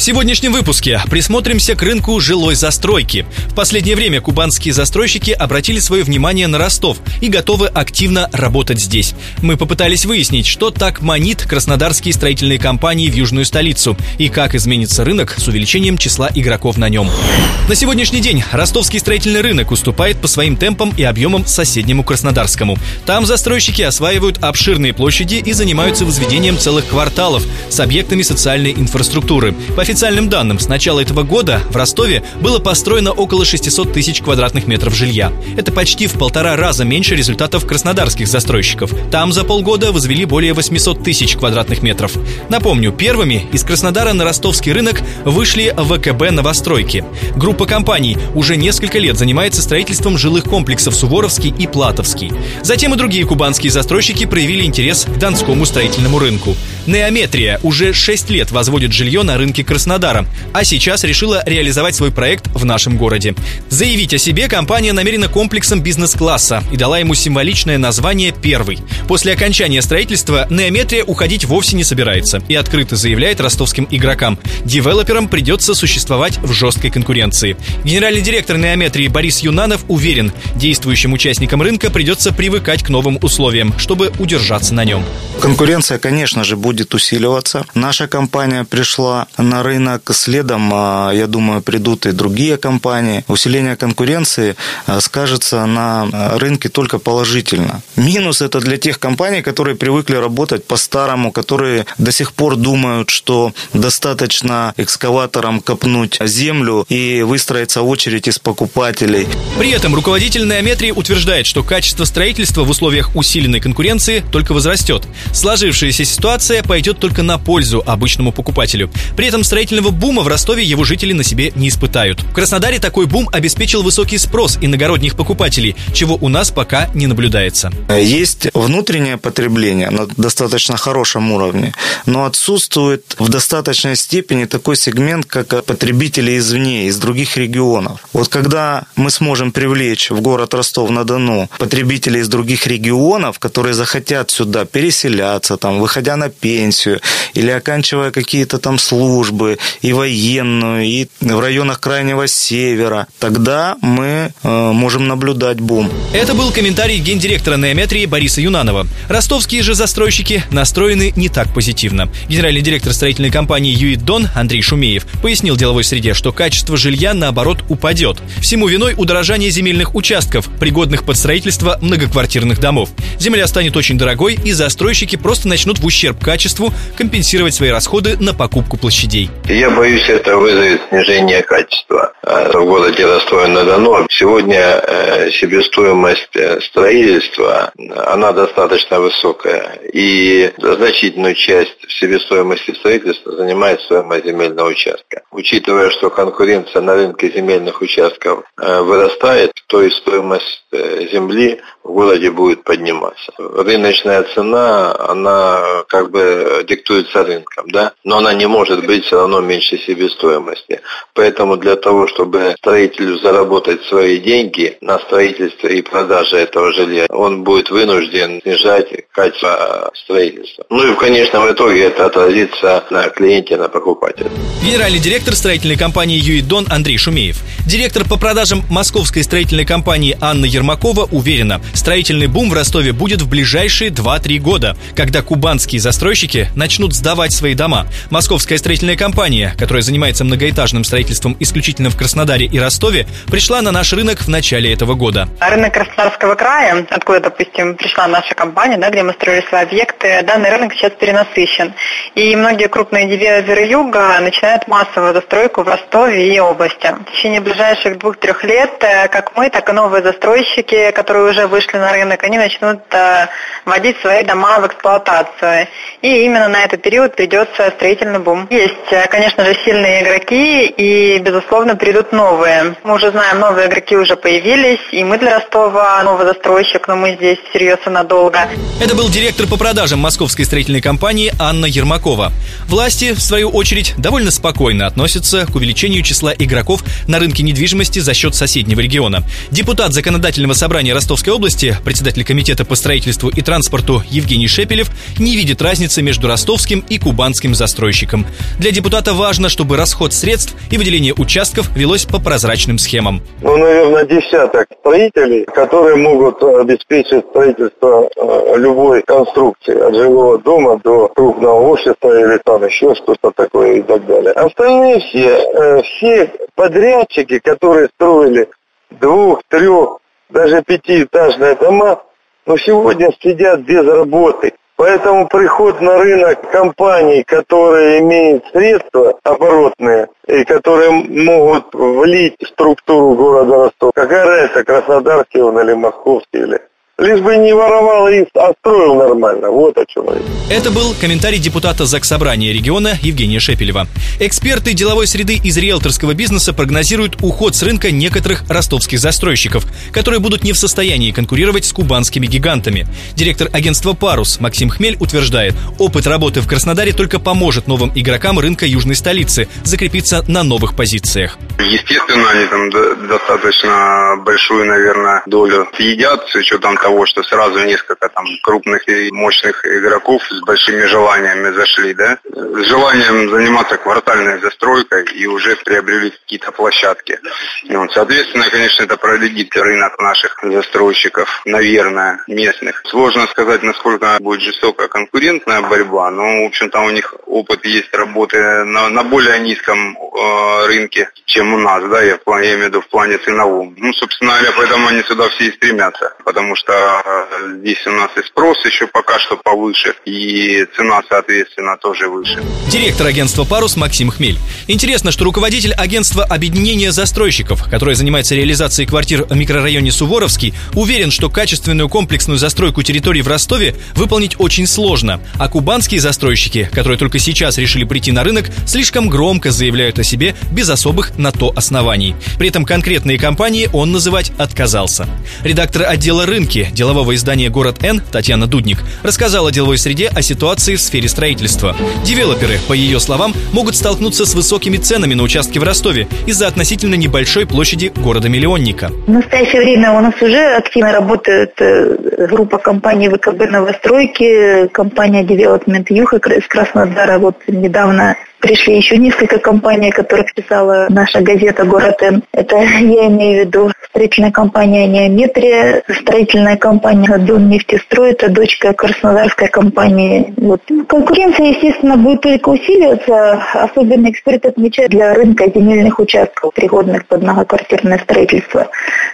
В сегодняшнем выпуске присмотримся к рынку жилой застройки. В последнее время кубанские застройщики обратили свое внимание на Ростов и готовы активно работать здесь. Мы попытались выяснить, что так манит краснодарские строительные компании в южную столицу и как изменится рынок с увеличением числа игроков на нем. На сегодняшний день ростовский строительный рынок уступает по своим темпам и объемам соседнему краснодарскому. Там застройщики осваивают обширные площади и занимаются возведением целых кварталов с объектами социальной инфраструктуры. По официальным данным, с начала этого года в Ростове было построено около 600 тысяч квадратных метров жилья. Это почти в полтора раза меньше результатов краснодарских застройщиков. Там за полгода возвели более 800 тысяч квадратных метров. Напомню, первыми из Краснодара на ростовский рынок вышли ВКБ «Новостройки». Группа компаний уже несколько лет занимается строительством жилых комплексов Суворовский и Платовский. Затем и другие кубанские застройщики проявили интерес к донскому строительному рынку. Неометрия уже 6 лет возводит жилье на рынке Краснодара Краснодара, а сейчас решила реализовать свой проект в нашем городе. Заявить о себе компания намерена комплексом бизнес-класса и дала ему символичное название «Первый». После окончания строительства Неометрия уходить вовсе не собирается и открыто заявляет ростовским игрокам. Девелоперам придется существовать в жесткой конкуренции. Генеральный директор Неометрии Борис Юнанов уверен, действующим участникам рынка придется привыкать к новым условиям, чтобы удержаться на нем. Конкуренция, конечно же, будет усиливаться. Наша компания пришла на рынок следом, а, я думаю, придут и другие компании. Усиление конкуренции а, скажется на рынке только положительно. Минус это для тех компаний, которые привыкли работать по-старому, которые до сих пор думают, что достаточно экскаватором копнуть землю и выстроиться очередь из покупателей. При этом руководитель Неометрии утверждает, что качество строительства в условиях усиленной конкуренции только возрастет. Сложившаяся ситуация пойдет только на пользу обычному покупателю. При этом строительного бума в Ростове его жители на себе не испытают. В Краснодаре такой бум обеспечил высокий спрос иногородних покупателей, чего у нас пока не наблюдается. Есть внутреннее потребление на достаточно хорошем уровне, но отсутствует в достаточной степени такой сегмент, как потребители извне, из других регионов. Вот когда мы сможем привлечь в город Ростов-на-Дону потребителей из других регионов, которые захотят сюда переселяться, там, выходя на пенсию или оканчивая какие-то там службы и военную, и в районах Крайнего Севера, тогда мы э, можем наблюдать бум. Это был комментарий гендиректора Неометрии Бориса Юнанова. Ростовские же застройщики настроены не так позитивно. Генеральный директор строительной компании «Юит Дон» Андрей Шумеев пояснил деловой среде, что качество жилья, наоборот, упадет. Всему виной удорожание земельных участков, пригодных под строительство многоквартирных домов. Земля станет очень дорогой, и застройщики просто начнут в ущерб качеству компенсировать свои расходы на покупку площадей. Я боюсь, это вызовет снижение качества. А в городе Ростове-на-Дону сегодня э, себестоимость э, строительства, она достаточно высокая. И значительную часть себестоимости строительства занимает стоимость земельного участка. Учитывая, что конкуренция на рынке земельных участков э, вырастает, то и стоимость земли в городе будет подниматься. Рыночная цена, она как бы диктуется рынком, да, но она не может быть равно меньше себестоимости. Поэтому для того, чтобы строителю заработать свои деньги на строительстве и продаже этого жилья, он будет вынужден снижать качество строительства. Ну и в конечном итоге это отразится на клиенте, на покупателе. Генеральный директор строительной компании «Юидон» Андрей Шумеев. Директор по продажам московской строительной компании Анна Ермакова уверена, строительный бум в Ростове будет в ближайшие 2-3 года когда кубанские застройщики начнут сдавать свои дома. Московская строительная компания, которая занимается многоэтажным строительством исключительно в Краснодаре и Ростове, пришла на наш рынок в начале этого года. Рынок Краснодарского края, откуда, допустим, пришла наша компания, да, где мы строили свои объекты, данный рынок сейчас перенасыщен. И многие крупные девелоперы юга начинают массовую застройку в Ростове и области. В течение ближайших двух-трех лет, э, как мы, так и новые застройщики, которые уже вышли на рынок, они начнут э, вводить свои дома в эксплуатацию. И именно на этот период придется строительный бум. Есть, э, конечно же, сильные игроки и, безусловно, придут новые. Мы уже знаем, новые игроки уже появились, и мы для Ростова новый застройщик, но мы здесь всерьез и надолго. Это был директор по продажам московской строительной компании Анна Ермакова. Власти, в свою очередь, довольно спокойно относятся к увеличению числа игроков на рынке недвижимости за счет соседнего региона. Депутат Законодательного собрания Ростовской области, председатель комитета по строительству и транспорту Евгений Шепелев не видит разницы между ростовским и кубанским застройщиком. Для депутата важно, чтобы расход средств и выделение участков велось по прозрачным схемам. Ну, наверное, десяток строителей, которые могут обеспечить строительство э, любой конструкции, от жилого дома до крупного офиса или там еще что-то такое и так далее. Остальные все, э, все подрядчики, которые строили двух, трех, даже пятиэтажные дома, но сегодня сидят без работы. Поэтому приход на рынок компаний, которые имеют средства оборотные и которые могут влить в структуру города Ростов, какая разница, Краснодарский он или Московский или Лишь бы не воровал и а строил нормально. Вот о чем речь. Это был комментарий депутата Заксобрания региона Евгения Шепелева. Эксперты деловой среды из риэлторского бизнеса прогнозируют уход с рынка некоторых ростовских застройщиков, которые будут не в состоянии конкурировать с кубанскими гигантами. Директор агентства «Парус» Максим Хмель утверждает, опыт работы в Краснодаре только поможет новым игрокам рынка южной столицы закрепиться на новых позициях. Естественно, они там достаточно большую, наверное, долю съедят с учетом того, того, что сразу несколько там крупных и мощных игроков с большими желаниями зашли, да, с желанием заниматься квартальной застройкой и уже приобрели какие-то площадки. Вот, соответственно, конечно, это пролетит рынок наших застройщиков, наверное, местных. Сложно сказать, насколько будет жестокая конкурентная борьба, но, в общем-то, у них опыт есть работы на, на более низком э, рынке, чем у нас, да, я, я имею в виду в плане ценовом. Ну, собственно говоря, поэтому они сюда все и стремятся, потому что здесь у нас и спрос еще пока что повыше, и цена, соответственно, тоже выше. Директор агентства «Парус» Максим Хмель. Интересно, что руководитель агентства объединения застройщиков, которое занимается реализацией квартир в микрорайоне Суворовский, уверен, что качественную комплексную застройку территорий в Ростове выполнить очень сложно. А кубанские застройщики, которые только сейчас решили прийти на рынок, слишком громко заявляют о себе без особых на то оснований. При этом конкретные компании он называть отказался. Редактор отдела рынки делового издания «Город Н» Татьяна Дудник рассказала деловой среде о ситуации в сфере строительства. Девелоперы, по ее словам, могут столкнуться с высокими ценами на участке в Ростове из-за относительно небольшой площади города-миллионника. В настоящее время у нас уже активно работает э, группа компаний ВКБ «Новостройки», компания Development Юг из Краснодара. Вот недавно пришли еще несколько компаний, которых писала наша газета «Город Н». Это я имею в виду строительная компания «Неометрия», строительная компания «Дон нефтестрой», это дочка краснодарской компании. Вот. Конкуренция, естественно, будет только усиливаться. Особенно эксперты отмечают для рынка земельных участков, пригодных под многоквартирное строительство.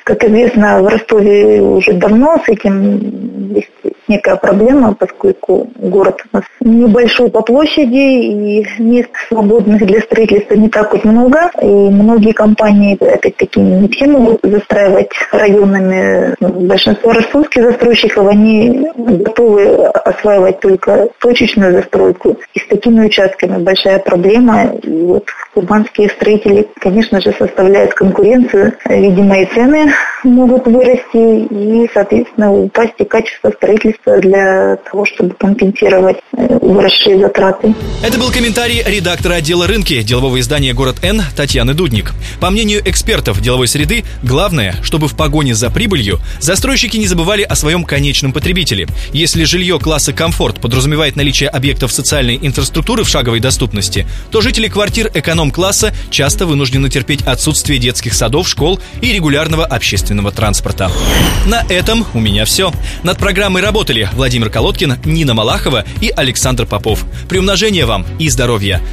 Как известно, в Ростове уже давно с этим есть некая проблема, поскольку город у нас небольшой по площади и мест свободных для строительства не так вот много. И многие компании, опять-таки, не все могут застраивать районами. Большинство ростовских застройщиков, они готовы осваивать только точечную застройку. И с такими участками большая проблема. И вот кубанские строители, конечно же, составляют конкуренцию. Видимо, и цены могут вырасти, и, соответственно, упасть и качество строительства для того, чтобы компенсировать э, выросшие затраты. Это был комментарий редактора отдела рынки делового издания «Город Н» Татьяны Дудник. По мнению экспертов деловой среды, главное, чтобы в погоне за прибылью застройщики не забывали о своем конечном потребителе. Если жилье класса комфорт подразумевает наличие объектов социальной инфраструктуры в шаговой доступности, то жители квартир эконом-класса часто вынуждены терпеть отсутствие детских садов, школ и регулярного общественного транспорта. На этом у меня все. Над программой работали Владимир Колодкин, Нина Малахова и Александр Попов. Приумножения вам и здоровья.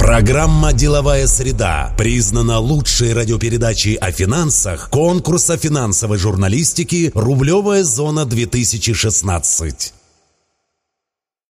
Программа «Деловая среда» признана лучшей радиопередачей о финансах конкурса финансовой журналистики «Рублевая зона-2016».